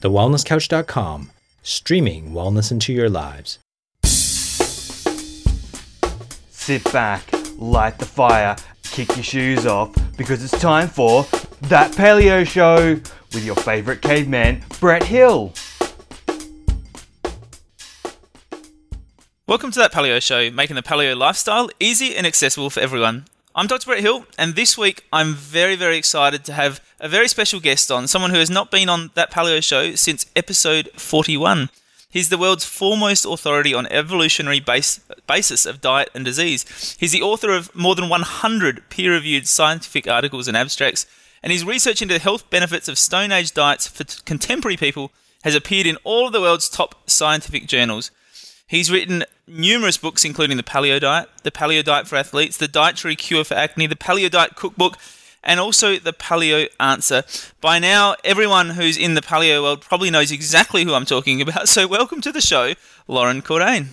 TheWellnessCouch.com, streaming wellness into your lives. Sit back, light the fire, kick your shoes off, because it's time for That Paleo Show with your favourite caveman, Brett Hill. Welcome to that Paleo Show, making the paleo lifestyle easy and accessible for everyone. I'm Dr. Brett Hill, and this week I'm very, very excited to have a very special guest on, someone who has not been on that Paleo Show since episode 41. He's the world's foremost authority on evolutionary base, basis of diet and disease. He's the author of more than 100 peer reviewed scientific articles and abstracts, and his research into the health benefits of Stone Age diets for contemporary people has appeared in all of the world's top scientific journals. He's written numerous books, including The Paleo Diet, The Paleo Diet for Athletes, The Dietary Cure for Acne, The Paleo Diet Cookbook, and also The Paleo Answer. By now, everyone who's in the paleo world probably knows exactly who I'm talking about. So, welcome to the show, Loren Cordain.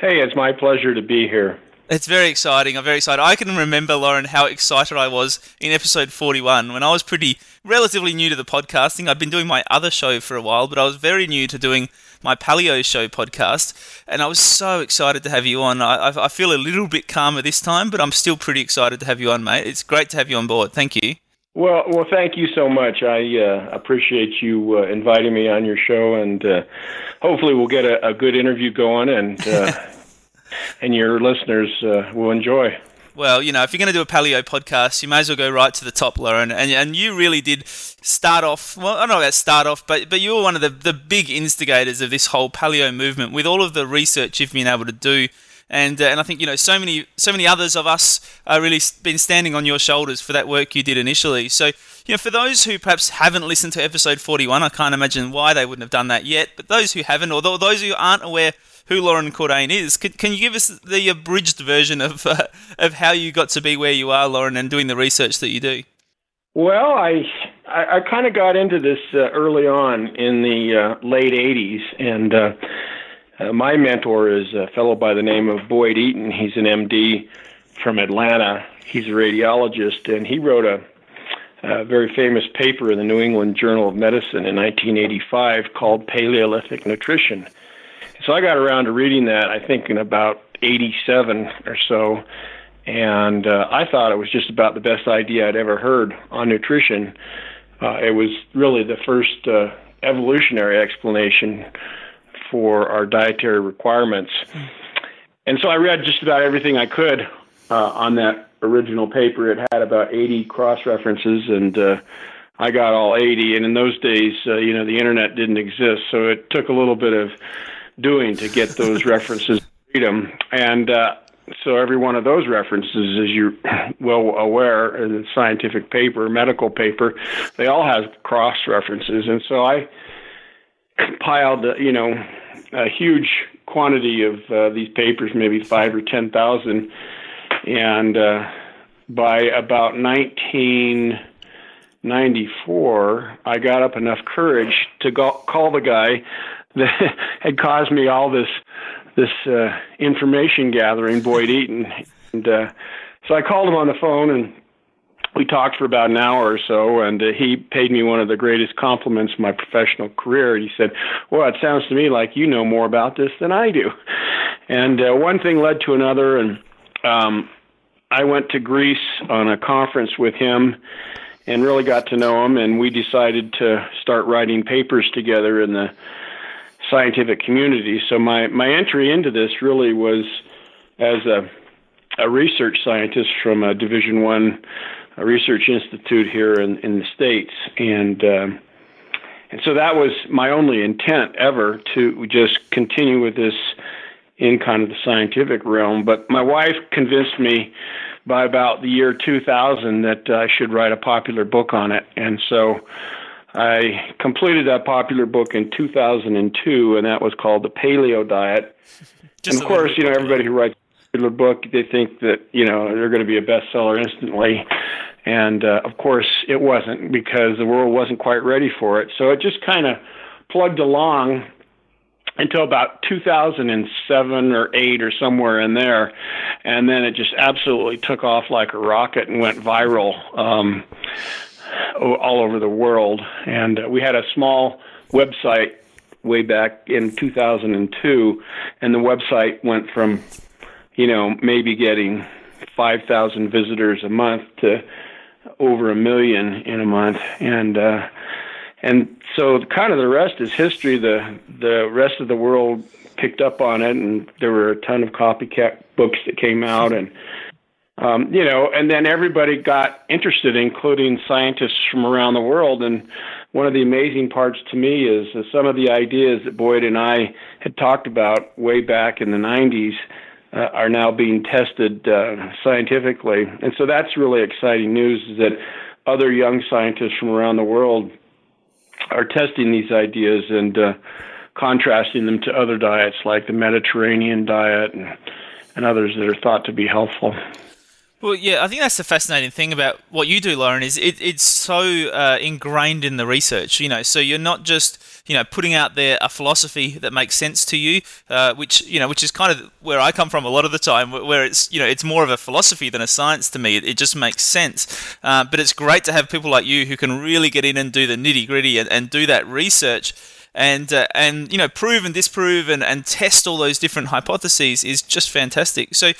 Hey, it's my pleasure to be here. It's very exciting. I'm very excited. I can remember, Loren, how excited I was in episode 41 when I was pretty relatively new to the podcasting. I've been doing my other show for a while, but I was very new to doing my Paleo Show podcast, and I was so excited to have you on. I, I feel a little bit calmer this time, but I'm still pretty excited to have you on, mate. It's great to have you on board. Thank you. Well, well, thank you so much. I uh, appreciate you uh, inviting me on your show, and uh, hopefully we'll get a, a, good interview going, and uh, and your listeners uh, will enjoy. Well, you know, if you're going to do a paleo podcast, you may as well go right to the top, Loren. And and you really did start off. Well, I don't know about start off, but but you were one of the the big instigators of this whole paleo movement with all of the research you've been able to do. And, uh, and I think you know so many so many others of us are really been standing on your shoulders for that work you did initially. So you know for those who perhaps haven't listened to episode 41, I can't imagine why they wouldn't have done that yet. But those who haven't, or those who aren't aware who Loren Cordain is. Can, can you give us the abridged version of uh, of how you got to be where you are, Loren, and doing the research that you do? Well, I I, I kind of got into this uh, early on in the uh, late '80s, and uh, uh, my mentor is a fellow by the name of Boyd Eaton. He's an MD from Atlanta. He's a radiologist, and he wrote a, a very famous paper in the New England Journal of Medicine in 1985 called Paleolithic Nutrition so I got around to reading that, I think, in about 87 or so. And uh, I thought it was just about the best idea I'd ever heard on nutrition. Uh, it was really the first uh, evolutionary explanation for our dietary requirements. And so I read just about everything I could uh, on that original paper. It had about 80 cross references, and uh, I got all 80. And in those days, uh, you know, the internet didn't exist, so it took a little bit of doing to get those references freedom. And uh, so every one of those references, as you're well aware, in a scientific paper, medical paper, they all have cross references. And so I compiled, uh, you know, a huge quantity of uh, these papers, maybe five or ten thousand, and uh, by about 1994, I got up enough courage to go, call the guy that had caused me all this this uh, information gathering, Boyd Eaton. And uh, so I called him on the phone and we talked for about an hour or so, and uh, he paid me one of the greatest compliments of my professional career. He said, "Well, it sounds to me like you know more about this than I do." And uh, one thing led to another, and um, I went to Greece on a conference with him, and really got to know him. And we decided to start writing papers together in the scientific community. So my my entry into this really was as a a research scientist from a Division One research institute here in, in the states, and uh, and so that was my only intent ever to just continue with this in kind of the scientific realm. But my wife convinced me by about the year 2000 that I should write a popular book on it, and so I completed that popular book in 2002, and that was called The Paleo Diet. and of course, you know, everybody who writes a popular book, they think that, you know, they're going to be a bestseller instantly. And uh, of course, it wasn't because the world wasn't quite ready for it. So it just kind of plugged along until about 2007 or 8 or somewhere in there and then it just absolutely took off like a rocket and went viral um all over the world. And uh, we had a small website way back in 2002, and the website went from, you know, maybe getting 5,000 visitors a month to over a million in a month, and uh, and so kind of the rest is history. The the rest of the world picked up on it, and there were a ton of copycat books that came out, and um, you know, and then everybody got interested, including scientists from around the world. And one of the amazing parts to me is some of the ideas that Boyd and I had talked about way back in the 90s uh, are now being tested uh, scientifically. And so that's really exciting news is that other young scientists from around the world are testing these ideas and uh, contrasting them to other diets like the Mediterranean diet and, and others that are thought to be helpful. Well, yeah, I think that's the fascinating thing about what you do, Loren. Is it, it's so uh, ingrained in the research. You know, so you're not just you know putting out there a philosophy that makes sense to you, uh, which you know, which is kind of where I come from a lot of the time, where it's you know it's more of a philosophy than a science to me. It, it just makes sense. Uh, but it's great to have people like you who can really get in and do the nitty gritty and, and do that research and uh, and you know prove and disprove and, and test all those different hypotheses is just fantastic. So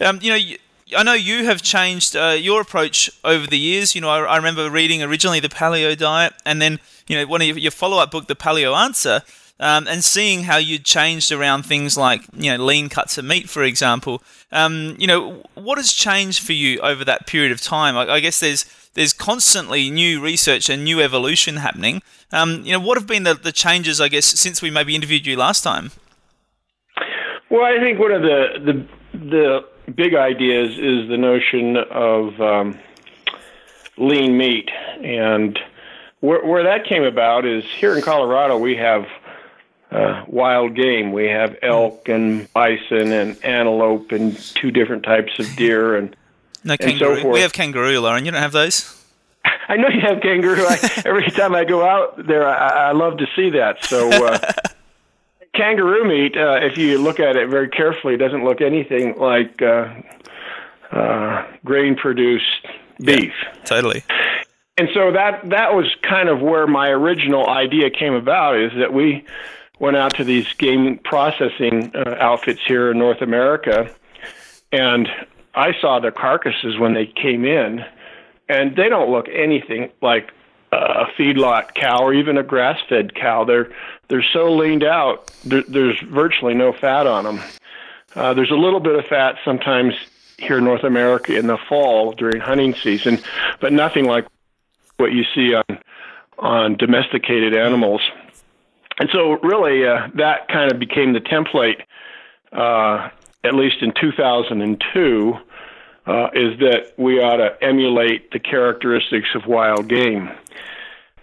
um, you know I know you have changed uh, your approach over the years. You know, I, I, remember reading originally the Paleo Diet, and then you know one of your, your follow-up book, the Paleo Answer, um, and seeing how you changed around things like you know lean cuts of meat, for example. Um, you know, what has changed for you over that period of time? I, I guess there's there's constantly new research and new evolution happening. Um, you know, what have been the, the changes? I guess since we maybe interviewed you last time. Well, I think one of the the the big ideas is the notion of um, lean meat. And where, where that came about is here in Colorado, we have uh, wild game. We have elk and bison and antelope and two different types of deer and, no, and so forth. We have kangaroo, Loren. You don't have those? I know you have kangaroo. I, every time I go out there, I, I love to see that. So uh, kangaroo meat, uh, if you look at it very carefully, doesn't look anything like uh, uh, grain-produced beef. Yeah, totally. And so that that was kind of where my original idea came about. Is that we went out to these game processing uh, outfits here in North America, and I saw the carcasses when they came in, and they don't look anything like a feedlot cow or even a grass-fed cow. They're they're so leaned out. There, there's virtually no fat on them. Uh, there's a little bit of fat sometimes here in North America in the fall during hunting season, but nothing like what you see on on domesticated animals. And so, really, uh, that kind of became the template, uh, at least in 2002, uh, is that we ought to emulate the characteristics of wild game.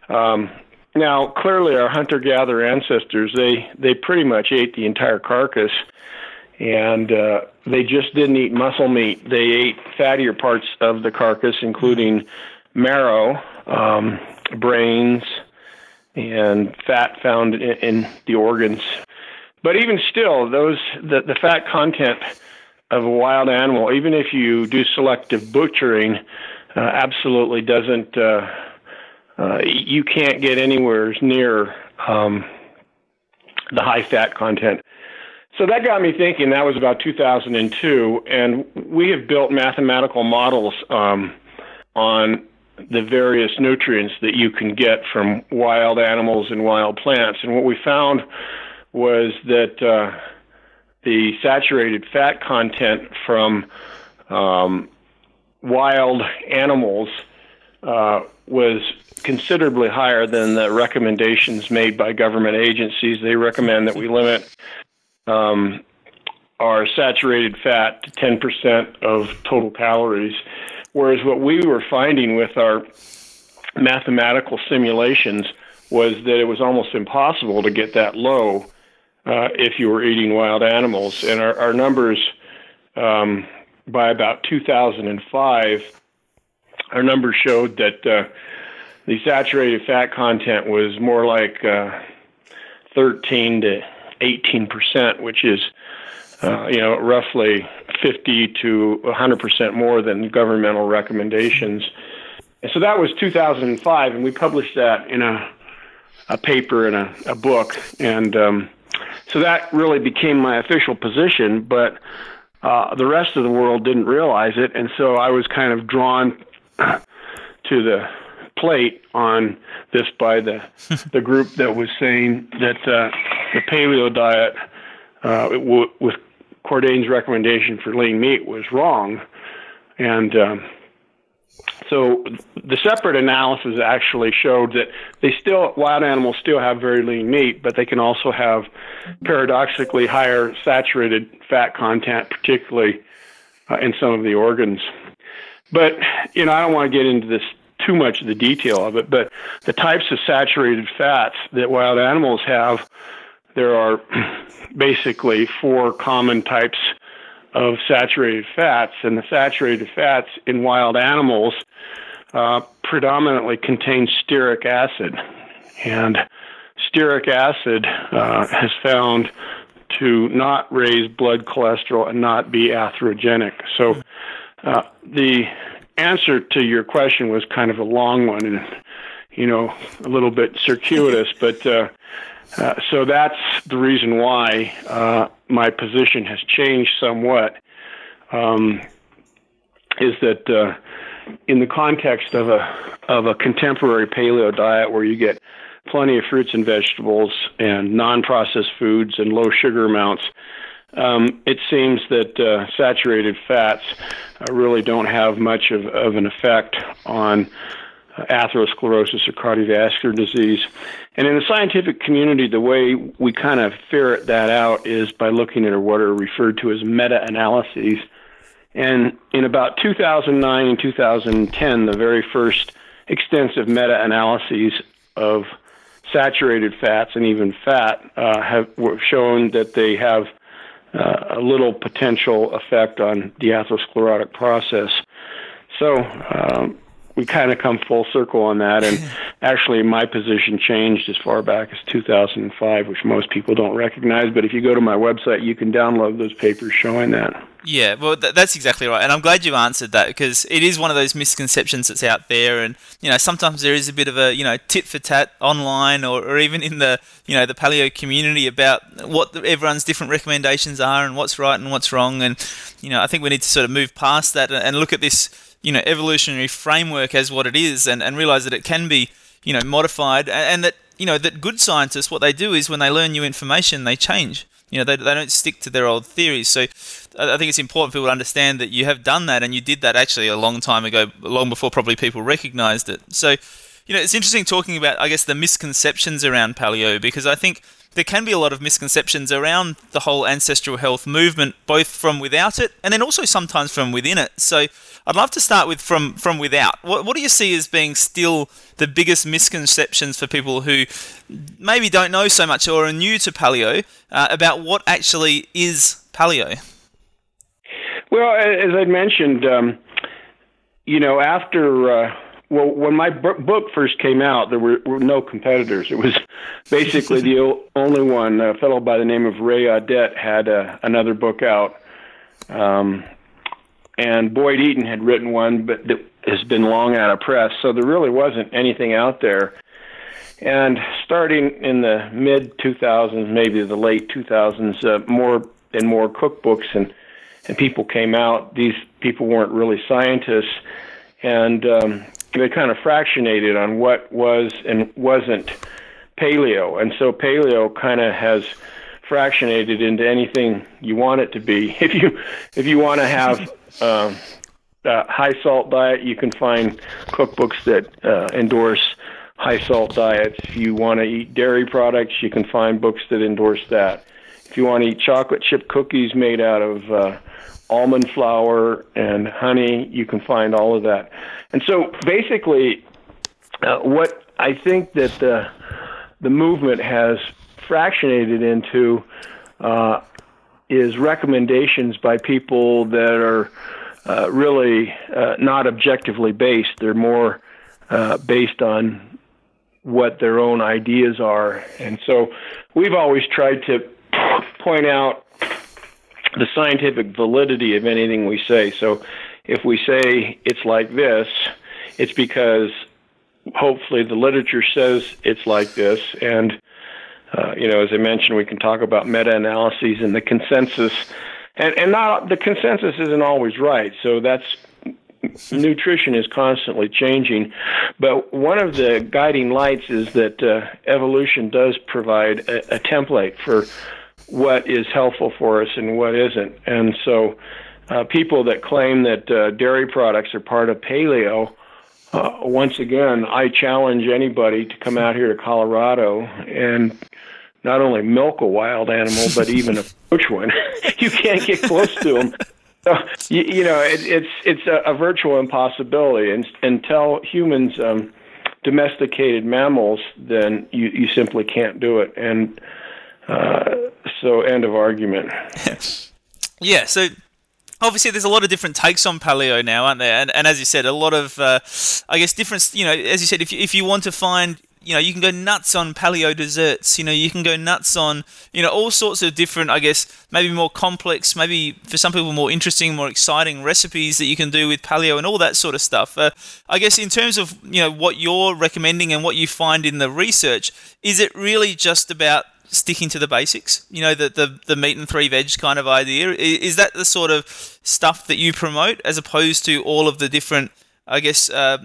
Um, now, clearly, our hunter-gatherer ancestors they they pretty much ate the entire carcass, and uh, they just didn't eat muscle meat. They ate fattier parts of the carcass, including marrow, um, brains, and fat found in, in the organs. But even still, those the, the fat content of a wild animal, even if you do selective butchering, uh, absolutely doesn't. Uh, uh, you can't get anywhere near um, the high fat content. So that got me thinking. That was about 2002, and we have built mathematical models um, on the various nutrients that you can get from wild animals and wild plants. And what we found was that uh, the saturated fat content from um, wild animals uh, was considerably higher than the recommendations made by government agencies. They recommend that we limit um, our saturated fat to 10% of total calories, whereas what we were finding with our mathematical simulations was that it was almost impossible to get that low uh, if you were eating wild animals. And our, our numbers um, by about 2005, our numbers showed that uh, the saturated fat content was more like uh, 13 to 18 percent, which is uh, you know roughly 50 to 100 percent more than governmental recommendations. And so that was 2005, and we published that in a a paper and a, a book, and um, so that really became my official position. But uh, the rest of the world didn't realize it, and so I was kind of drawn to the plate on this by the the group that was saying that uh, the paleo diet uh, w- with Cordain's recommendation for lean meat was wrong, and um, so the separate analysis actually showed that they still wild animals still have very lean meat, but they can also have paradoxically higher saturated fat content, particularly uh, in some of the organs. But you know, I don't want to get into this too much of the detail of it, but the types of saturated fats that wild animals have, there are basically four common types of saturated fats, and the saturated fats in wild animals uh, predominantly contain stearic acid, and stearic acid uh, has found to not raise blood cholesterol and not be atherogenic. So uh, the answer to your question was kind of a long one and you know a little bit circuitous, but uh, so that's the reason why uh, my position has changed somewhat. Um, is that uh, in the context of a of a contemporary paleo diet where you get plenty of fruits and vegetables and non-processed foods and low sugar amounts, um, it seems that uh, saturated fats uh, really don't have much of, of an effect on atherosclerosis or cardiovascular disease. And in the scientific community, the way we kind of ferret that out is by looking at what are referred to as meta analyses. And in about 2009 and 2010, the very first extensive meta analyses of saturated fats and even fat uh, have shown that they have uh, a little potential effect on the atherosclerotic process. So um, we kind of come full circle on that. And actually, my position changed as far back as 2005, which most people don't recognize. But if you go to my website, you can download those papers showing that. Yeah, well, th- that's exactly right, and I'm glad you answered that because it is one of those misconceptions that's out there, and you know sometimes there is a bit of a you know tit for tat online or, or even in the you know the paleo community about what the, everyone's different recommendations are and what's right and what's wrong, and you know I think we need to sort of move past that and, and look at this you know evolutionary framework as what it is, and, and realize that it can be you know modified, and, and that you know that good scientists what they do is when they learn new information they change you know, they, they don't stick to their old theories. So I think it's important for people to understand that you have done that and you did that actually a long time ago, long before probably people recognized it. So, you know, it's interesting talking about, I guess, the misconceptions around paleo because I think there can be a lot of misconceptions around the whole ancestral health movement, both from without it and then also sometimes from within it. So I'd love to start with from from without. What, what do you see as being still the biggest misconceptions for people who maybe don't know so much or are new to paleo uh, about what actually is paleo? Well, as I mentioned, um, you know, after uh, well, when my book first came out, there were, were no competitors. It was basically the only one. A fellow by the name of Ray Audette had uh, another book out, um, and Boyd Eaton had written one, but that has been long out of press. So there really wasn't anything out there. And starting in the mid 2000s, maybe the late 2000s, uh, more and more cookbooks and and people came out. These people weren't really scientists, and um, they kind of fractionated on what was and wasn't paleo. And so paleo kind of has fractionated into anything you want it to be. If you if you want to have um, a high salt diet, you can find cookbooks that uh, endorse high salt diets. If you want to eat dairy products, you can find books that endorse that. If you want to eat chocolate chip cookies made out of uh, almond flour and honey, you can find all of that. And so basically, uh, what I think that the the movement has fractionated into uh, is recommendations by people that are uh, really uh, not objectively based. They're more uh, based on what their own ideas are. And so we've always tried to point out the scientific validity of anything we say. So if we say it's like this, it's because hopefully the literature says it's like this. And, uh, you know, as I mentioned, we can talk about meta analyses and the consensus. And, and not the consensus isn't always right. So that's nutrition is constantly changing. But one of the guiding lights is that uh, evolution does provide a, a template for what is helpful for us and what isn't. And so, uh, people that claim that uh, dairy products are part of paleo, uh, once again, I challenge anybody to come out here to Colorado and not only milk a wild animal, but even approach one. you can't get close to them. So, you, you know, it, it's it's a, a virtual impossibility. And until humans um, domesticated mammals, then you, you simply can't do it. And uh, so, end of argument. Yes. Yeah. So obviously there's a lot of different takes on paleo now aren't there and, and as you said a lot of uh, i guess different you know as you said if you, if you want to find you know you can go nuts on paleo desserts you know you can go nuts on you know all sorts of different i guess maybe more complex maybe for some people more interesting more exciting recipes that you can do with paleo and all that sort of stuff uh, i guess in terms of you know what you're recommending and what you find in the research is it really just about sticking to the basics. You know, the, the, the meat and three veg kind of idea. Is that the sort of stuff that you promote as opposed to all of the different, I guess, uh,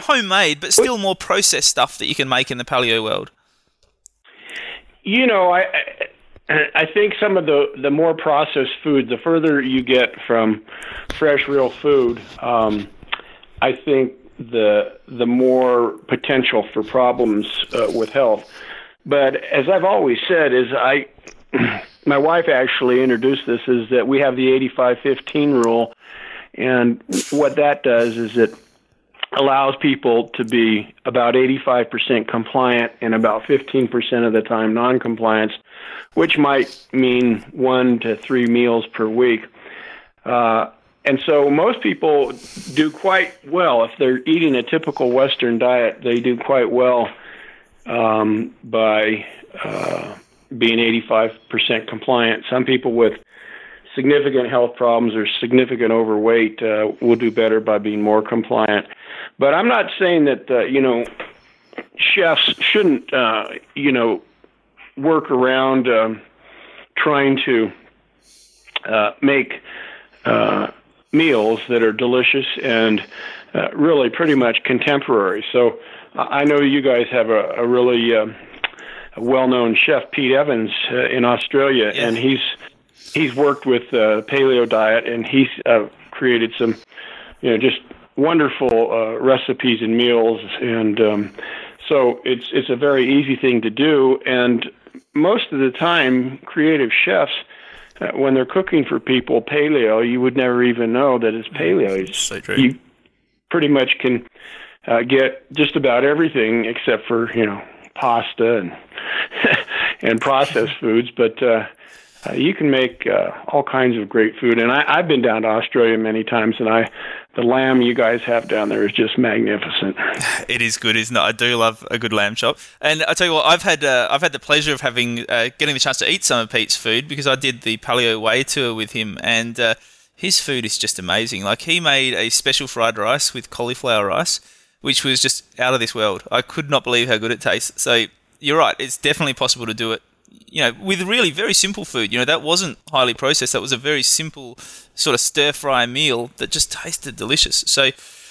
homemade, but still more processed stuff that you can make in the paleo world? You know, I. I think some of the the more processed food, the further you get from fresh, real food, um, I think the the more potential for problems uh, with health. But as I've always said, is I, my wife actually introduced this is that we have the 85-15 rule, and what that does is it allows people to be about 85% compliant and about 15% of the time non-compliance, which might mean one to three meals per week. Uh, and so most people do quite well if they're eating a typical Western diet. They do quite well um, by uh, being 85% compliant. Some people with significant health problems or significant overweight uh, will do better by being more compliant. But I'm not saying that uh, you know chefs shouldn't uh, you know work around um, trying to uh, make uh, meals that are delicious and uh, really pretty much contemporary. So I know you guys have a, a really uh, well-known chef, Pete Evans, uh, in Australia, and he's he's worked with uh, paleo diet, and he's uh, created some, you know, just wonderful uh, recipes and meals, and um, so it's it's a very easy thing to do, and most of the time, creative chefs. Uh, when they're cooking for people paleo, you would never even know that it's paleo. It's, so. You pretty much can uh, get just about everything except for you know pasta and and processed foods, but uh, uh, you can make uh, all kinds of great food. And I, I've been down to Australia many times, and I the lamb you guys have down there is just magnificent. It is good, isn't it? I do love a good lamb chop. And I tell you what, I've had uh, I've had the pleasure of having uh, getting the chance to eat some of Pete's food because I did the Paleo Way tour with him, and uh, his food is just amazing. Like he made a special fried rice with cauliflower rice which was just out of this world. I could not believe how good it tastes. So you're right, it's definitely possible to do it. You know, with really very simple food. You know, that wasn't highly processed. That was a very simple sort of stir fry meal that just tasted delicious. So.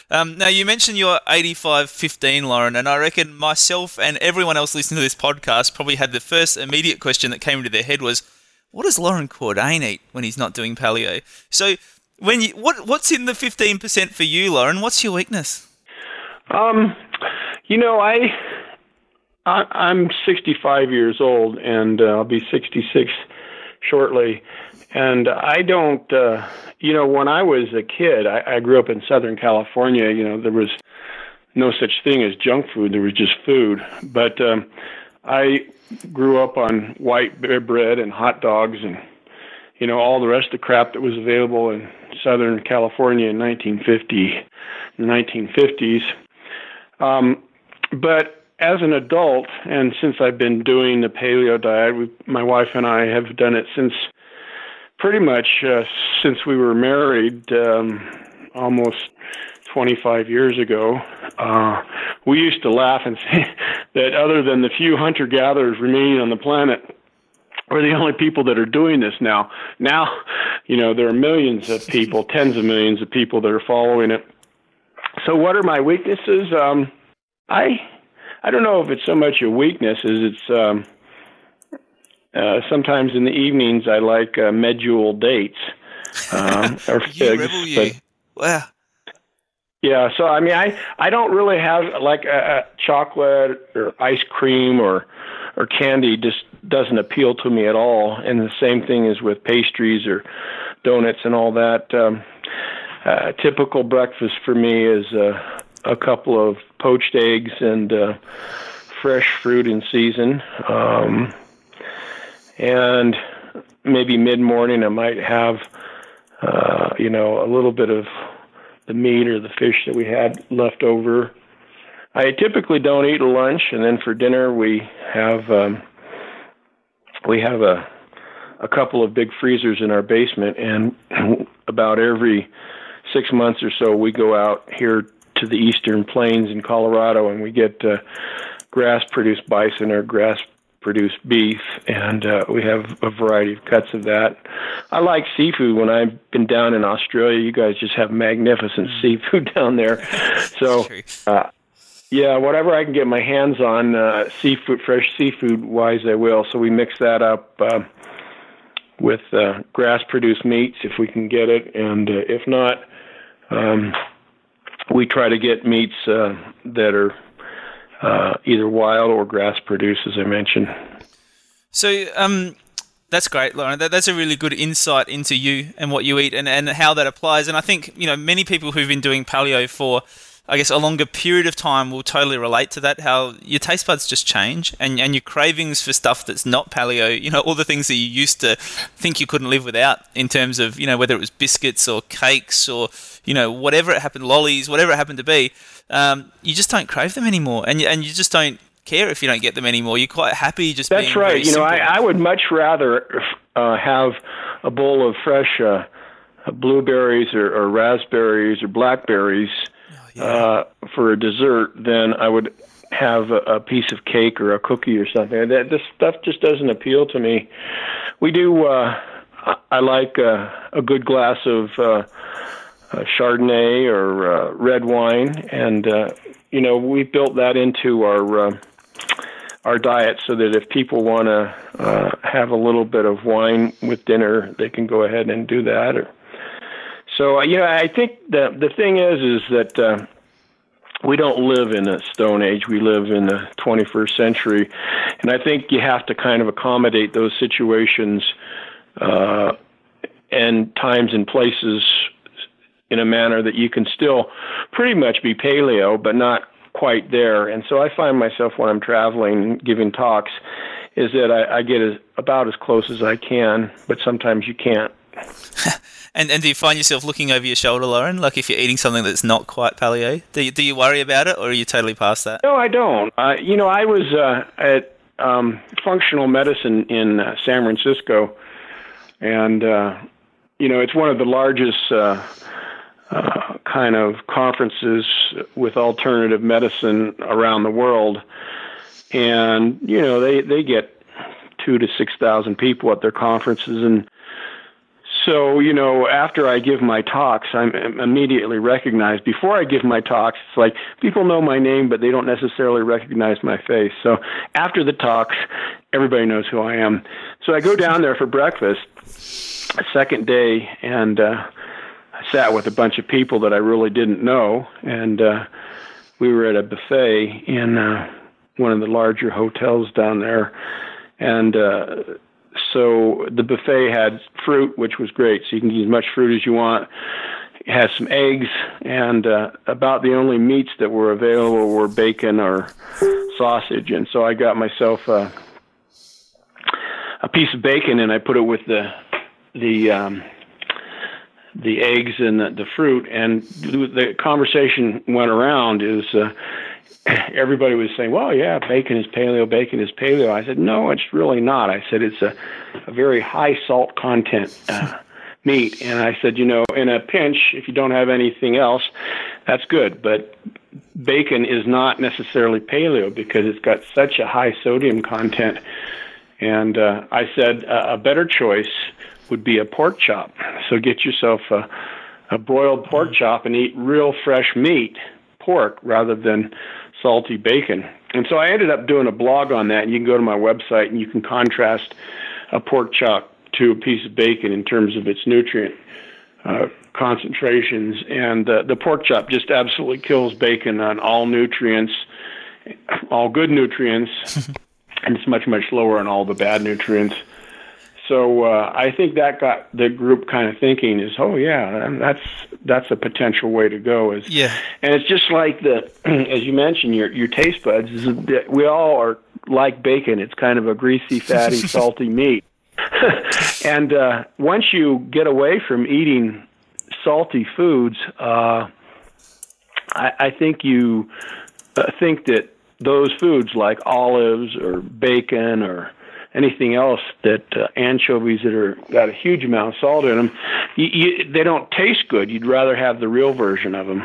Um, now you mentioned your 85-15, Loren, and I reckon myself and everyone else listening to this podcast probably had the first immediate question that came into their head was, "What does Loren Cordain eat when he's not doing paleo?" So, when you what what's in the 15% for you, Loren? What's your weakness? Um, you know, I, I I'm 65 years old, and uh, I'll be 66 shortly. And I don't, uh, you know, when I was a kid, I, I grew up in Southern California. You know, there was no such thing as junk food; there was just food. But um, I grew up on white bread and hot dogs and you know all the rest of the crap that was available in Southern California in 1950, the 1950s. Um, but as an adult, and since I've been doing the paleo diet, we, my wife and I have done it since pretty much uh, since we were married um, almost 25 years ago. Uh, we used to laugh and say that other than the few hunter gatherers remaining on the planet, we're the only people that are doing this now. Now, you know, there are millions of people, tens of millions of people that are following it. So, what are my weaknesses? Um, I, I don't know if it's so much a weakness as it's. Um, uh, sometimes in the evenings, I like uh, medjool dates um, or figs. but- Wow. yeah, so I mean, I I don't really have like a, a chocolate or ice cream or or candy just doesn't appeal to me at all. And the same thing is with pastries or donuts and all that. Um, uh, typical breakfast for me is uh, a couple of poached eggs and uh, fresh fruit in season. Um, and maybe mid morning, I might have, uh, you know, a little bit of the meat or the fish that we had left over. I typically don't eat lunch, and then for dinner we have um, we have a a couple of big freezers in our basement, and about every six months or so we go out here to the eastern plains in Colorado, and we get uh, grass-produced bison or grass produced beef, and uh, we have a variety of cuts of that. I like seafood. When I've been down in Australia, you guys just have magnificent seafood down there. So, uh, yeah, whatever I can get my hands on, uh, seafood, fresh seafood wise, I will. So we mix that up uh, with uh, grass produced meats if we can get it, and uh, if not, um, we try to get meats uh, that are uh, either wild or grass produced, as I mentioned. So, um, that's great, Loren. That, that's a really good insight into you and what you eat and, and how that applies. And I think, you know, many people who've been doing paleo for, I guess, a longer period of time will totally relate to that. How your taste buds just change and, and your cravings for stuff that's not paleo, you know, all the things that you used to think you couldn't live without in terms of, you know, whether it was biscuits or cakes or, you know, whatever it happened, lollies, whatever it happened to be, um, you just don't crave them anymore. And you, and you just don't care if you don't get them anymore. You're quite happy just That's right. You know, I. I would much rather uh, have a bowl of fresh uh, blueberries or, or raspberries or blackberries uh, for a dessert than I would have a, a piece of cake or a cookie or something. That this stuff just doesn't appeal to me. We do. Uh, I- I like uh, a good glass of uh, uh, Chardonnay or uh, red wine, and uh, you know we built that into our. Uh, our diet so that if people want to uh, have a little bit of wine with dinner, they can go ahead and do that. Or so, uh, you know, I think the the thing is is that uh, we don't live in a stone age. We live in the 21st century, and I think you have to kind of accommodate those situations uh, and times and places in a manner that you can still pretty much be paleo, but not quite there. And so I find myself when I'm traveling, giving talks, is that I, I get as, about as close as I can, but sometimes you can't. And and do you find yourself looking over your shoulder, Loren? Like if you're eating something that's not quite paleo, do you, do you worry about it, or are you totally past that? No, I don't. Uh, you know, I was uh, at um, functional medicine in uh, San Francisco, and uh, you know, it's one of the largest uh, uh, kind of conferences with alternative medicine around the world, and you know, they they get two to six thousand people at their conferences and so, you know, after I give my talks, I'm immediately recognized. Before I give my talks, it's like people know my name, but they don't necessarily recognize my face. So after the talks, everybody knows who I am. So I go down there for breakfast, second day, and uh, I sat with a bunch of people that I really didn't know. And uh, we were at a buffet in uh, one of the larger hotels down there. And uh, so the buffet had fruit, which was great. So you can eat as much fruit as you want. It had some eggs, and uh, about the only meats that were available were bacon or sausage. And so I got myself a, a piece of bacon, and I put it with the the um, the eggs and the, the fruit. And the conversation went around is. Uh, everybody was saying, "Well, yeah, bacon is paleo. Bacon is paleo." I said, "No, it's really not." I said, "It's a, a very high salt content uh, meat. And I said, you know, in a pinch, if you don't have anything else, that's good. But bacon is not necessarily paleo because it's got such a high sodium content. And uh, I said uh, a better choice would be a pork chop. So get yourself a, a broiled pork chop and eat real fresh meat, pork, rather than salty bacon. And so I ended up doing a blog on that. And you can go to my website and you can contrast a pork chop to a piece of bacon in terms of its nutrient uh, concentrations. And uh, the pork chop just absolutely kills bacon on all nutrients, all good nutrients, and it's much, much lower on all the bad nutrients. So uh, I think that got the group kind of thinking is, oh yeah, that's that's a potential way to go. Is yeah, and it's just like the as you mentioned your your taste buds. Is we all are like bacon. It's kind of a greasy, fatty, salty meat. and uh, once you get away from eating salty foods, uh, I, I think you uh, think that those foods like olives or bacon or anything else that uh, anchovies that are got a huge amount of salt in them, you, you, they don't taste good. You'd rather have the real version of them.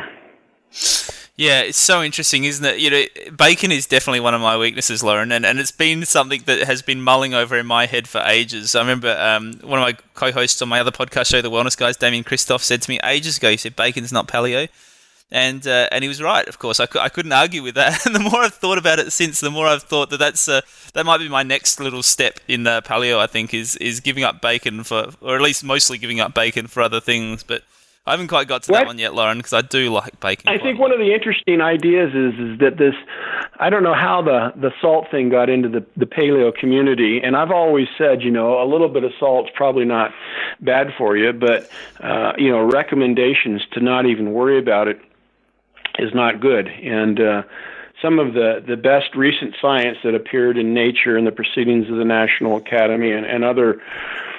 Yeah, it's so interesting, isn't it? You know, bacon is definitely one of my weaknesses, Loren, and, and it's been something that has been mulling over in my head for ages. I remember um, one of my co-hosts on my other podcast show, The Wellness Guys, Damian Kristof, said to me ages ago, he said, bacon's not paleo. And, uh, and he was right, of course. I, I couldn't argue with that. And the more I've thought about it since, the more I've thought that that's uh, that might be my next little step in uh, paleo. I think is is giving up bacon for, or at least mostly giving up bacon for other things. But I haven't quite got to what? that one yet, Loren, because I do like bacon. I think one of the interesting ideas is is that this. I don't know how the the salt thing got into the the paleo community, and I've always said, you know, a little bit of salt's probably not bad for you, but uh, you know, recommendations to not even worry about it is not good, and. Uh, some of the, the best recent science that appeared in Nature and the Proceedings of the National Academy and, and other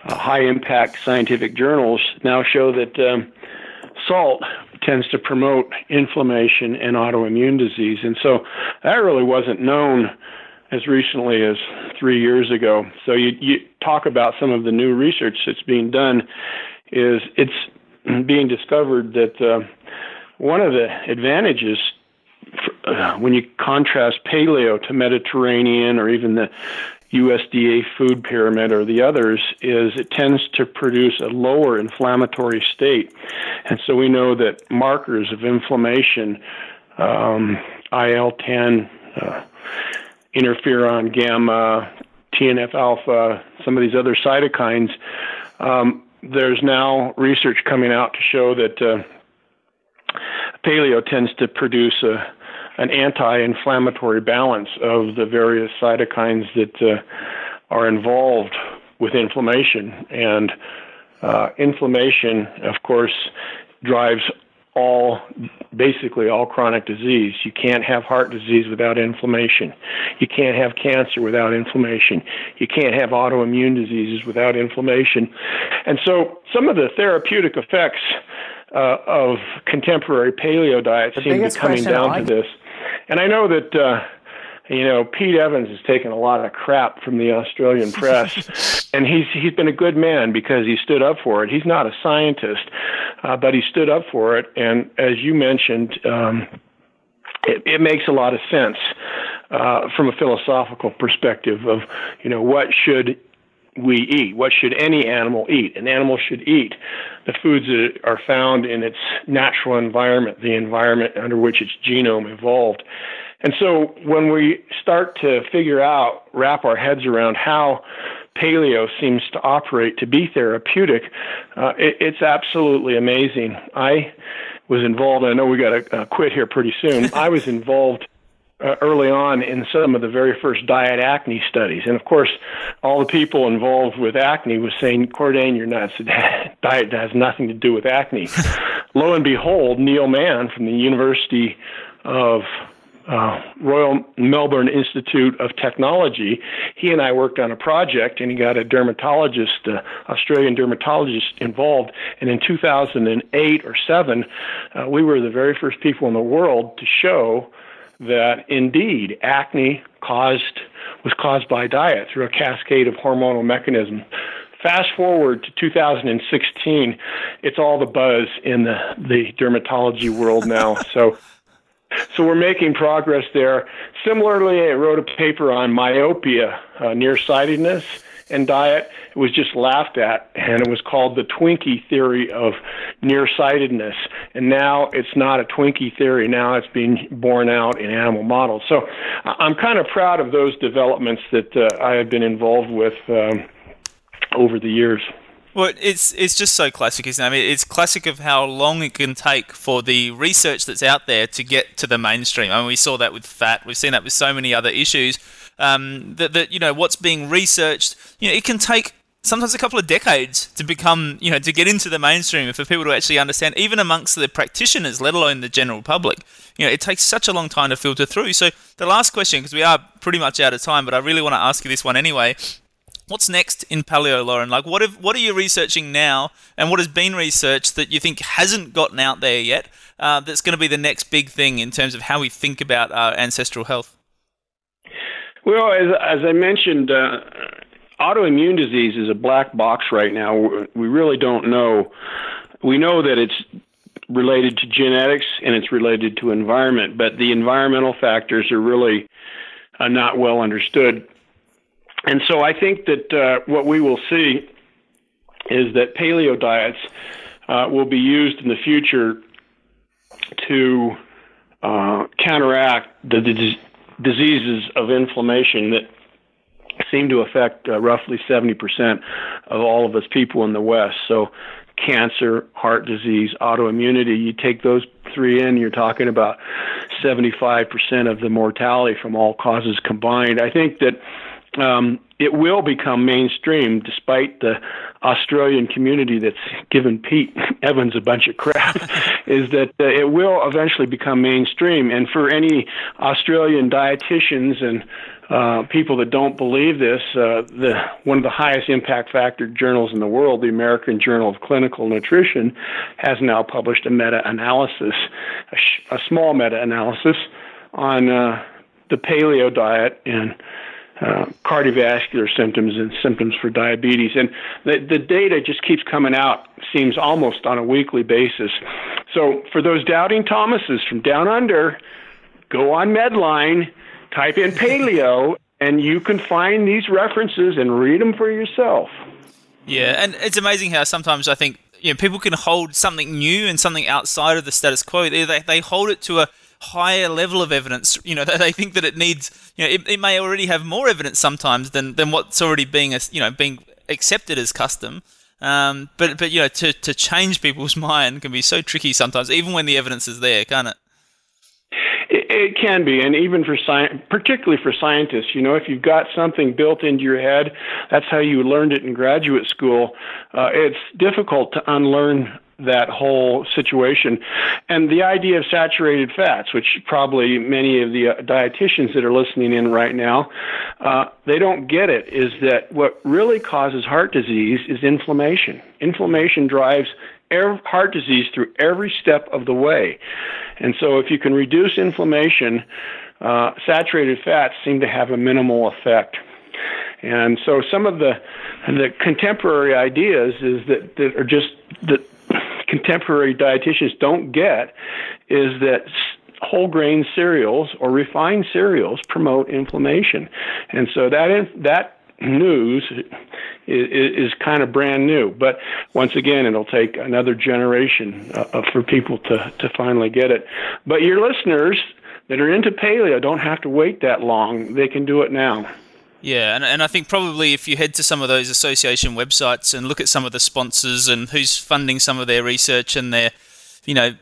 uh, high impact scientific journals now show that um, salt tends to promote inflammation and autoimmune disease. And so that really wasn't known as recently as three years ago. So you, you talk about some of the new research that's being done is it's being discovered that uh, one of the advantages for, uh, when you contrast paleo to Mediterranean or even the USDA food pyramid or the others is it tends to produce a lower inflammatory state. And so we know that markers of inflammation, um, IL 10, uh, interferon gamma, TNF alpha, some of these other cytokines, um, there's now research coming out to show that uh, paleo tends to produce a an anti-inflammatory balance of the various cytokines that uh, are involved with inflammation. And uh, inflammation, of course, drives all basically all chronic disease. You can't have heart disease without inflammation. You can't have cancer without inflammation. You can't have autoimmune diseases without inflammation. And so some of the therapeutic effects uh, of contemporary paleo diets seem to be coming down I... to this. And I know that uh, you know Pete Evans has taken a lot of crap from the Australian press, and he's he's been a good man because he stood up for it. He's not a scientist, uh, but he stood up for it. And as you mentioned. Um, it, it makes a lot of sense uh, from a philosophical perspective of, you know, what should we eat? What should any animal eat? An animal should eat the foods that are found in its natural environment, the environment under which its genome evolved. And so when we start to figure out, wrap our heads around how paleo seems to operate to be therapeutic, uh, it, it's absolutely amazing. I was involved, I know we got to uh, quit here pretty soon. I was involved uh, early on in some of the very first diet acne studies. And of course, all the people involved with acne was saying, Cordain, you're nuts. diet has nothing to do with acne. Lo and behold, Neil Mann from the University of uh, Royal Melbourne Institute of Technology. He and I worked on a project, and he got a dermatologist, uh, Australian dermatologist, involved. And in 2008 or seven, uh, we were the very first people in the world to show that indeed acne caused was caused by diet through a cascade of hormonal mechanisms fast forward to 2016, it's all the buzz in the, the dermatology world now. so, so we're making progress there. Similarly, I wrote a paper on myopia, uh, nearsightedness, and diet. It was just laughed at, and it was called the Twinkie theory of nearsightedness. And now it's not a Twinkie theory. Now it's being borne out in animal models. So I'm kind of proud of those developments that uh, I have been involved with um, over the years. Well, it's it's just so classic, isn't it? I mean, it's classic of how long it can take for the research that's out there to get to the mainstream. I mean, we saw that with fat. We've seen that with so many other issues. Um, that that you know what's being researched, you know, it can take sometimes a couple of decades to become, you know, to get into the mainstream and for people to actually understand, even amongst the practitioners, let alone the general public. You know, it takes such a long time to filter through. So the last question, because we are pretty much out of time, but I really want to ask you this one anyway what's next in paleo, Loren? Like, what have, what are you researching now, and what has been researched that you think hasn't gotten out there yet? Uh, that's going to be the next big thing in terms of how we think about our ancestral health. Well, as, as I mentioned, uh, autoimmune disease is a black box right now. We really don't know. We know that it's related to genetics and it's related to environment, but the environmental factors are really uh, not well understood. And so I think that uh, what we will see is that paleo diets uh, will be used in the future to uh, counteract the d- diseases of inflammation that seem to affect uh, roughly 70% of all of us people in the West. So, cancer, heart disease, autoimmunity, you take those three in, you're talking about 75% of the mortality from all causes combined. I think that um, it will become mainstream despite the Australian community that's given Pete Evans a bunch of crap, is that uh, it will eventually become mainstream. And for any Australian dietitians and uh, people that don't believe this, uh, the one of the highest impact factor journals in the world, the American Journal of Clinical Nutrition, has now published a meta-analysis, a, sh- a small meta-analysis on uh, the paleo diet and uh, cardiovascular symptoms and symptoms for diabetes. And the, the data just keeps coming out, seems almost on a weekly basis. So for those doubting Thomases from down under, go on Medline, type in paleo, and you can find these references and read them for yourself. Yeah, and it's amazing how sometimes I think you know people can hold something new and something outside of the status quo. They, they, they hold it to a higher level of evidence. You know, they think that it needs, you know, it, it may already have more evidence sometimes than, than what's already being, you know, being accepted as custom. Um, but but you know, to to change people's mind can be so tricky sometimes, even when the evidence is there, can't it? It, can be, and even for science, particularly for scientists, you know, if you've got something built into your head, that's how you learned it in graduate school. Uh, it's difficult to unlearn that whole situation. And the idea of saturated fats, which probably many of the uh, dietitians that are listening in right now, uh, they don't get it, is that what really causes heart disease is inflammation. Inflammation drives heart disease through every step of the way. And so if you can reduce inflammation, uh, saturated fats seem to have a minimal effect. And so some of the the contemporary ideas is that, that are just that contemporary dietitians don't get is that whole grain cereals or refined cereals promote inflammation, and so that that news is, is kind of brand new. But once again, it'll take another generation uh, for people to to finally get it. But your listeners that are into paleo don't have to wait that long; they can do it now. Yeah, and, and I think probably if you head to some of those association websites and look at some of the sponsors and who's funding some of their research and their, you know,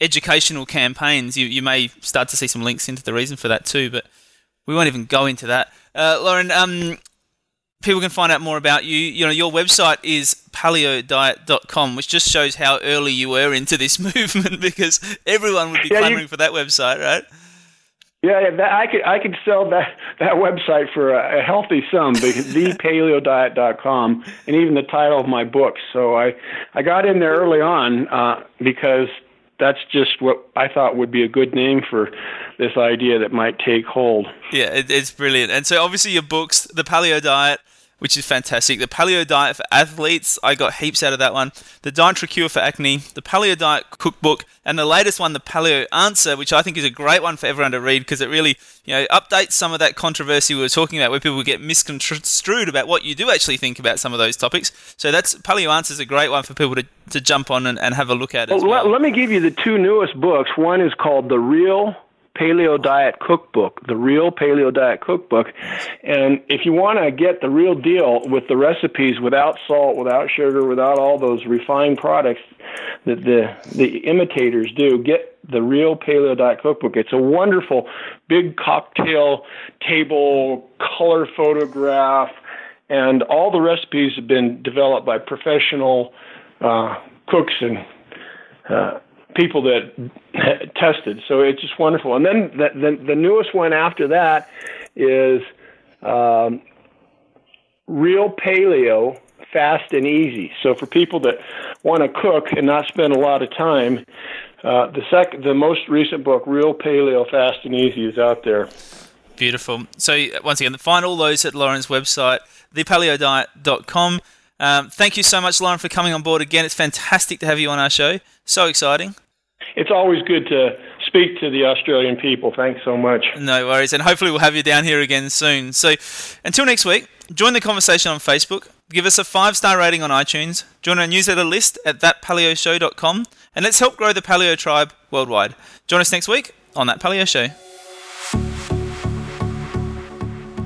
educational campaigns, you, you may start to see some links into the reason for that too. But we won't even go into that. Uh, Loren, um, people can find out more about you. You know, your website is paleodiet.com, which just shows how early you were into this movement because everyone would be yeah, clamoring you- for that website, right? Yeah, that, I could I could sell that that website for a, a healthy sum, because thepaleodiet.com, and even the title of my book. So I I got in there early on uh, because that's just what I thought would be a good name for this idea that might take hold. Yeah, it, it's brilliant. And so obviously your books, the Paleo Diet, which is fantastic. The Paleo Diet for Athletes, I got heaps out of that one. The Dietary Cure for Acne, the Paleo Diet Cookbook, and the latest one, the Paleo Answer, which I think is a great one for everyone to read because it really, you know, updates some of that controversy we were talking about where people get misconstrued about what you do actually think about some of those topics. So that's Paleo Answer is a great one for people to, to jump on and, and have a look at. Well, well. Let, let me give you the two newest books. One is called The Real Paleo Diet Cookbook, the real Paleo Diet Cookbook. And if you want to get the real deal with the recipes without salt, without sugar, without all those refined products that the the imitators do, get the real Paleo Diet Cookbook. It's a wonderful big cocktail table color photograph and all the recipes have been developed by professional uh, cooks and uh, people that tested. So it's just wonderful. And then the, the, the newest one after that is um, Real Paleo Fast and Easy. So for people that want to cook and not spend a lot of time, uh, the sec- the most recent book, Real Paleo Fast and Easy, is out there. Beautiful. So once again, find all those at Loren's website, thepaleodiet.com. Um, thank you so much, Loren, for coming on board again. It's fantastic to have you on our show. So exciting. It's always good to speak to the Australian people. Thanks so much. No worries. And hopefully, we'll have you down here again soon. So until next week, join the conversation on Facebook. Give us a five star rating on iTunes. Join our newsletter list at thatpaleoshow.com. And let's help grow the paleo tribe worldwide. Join us next week on That Paleo Show.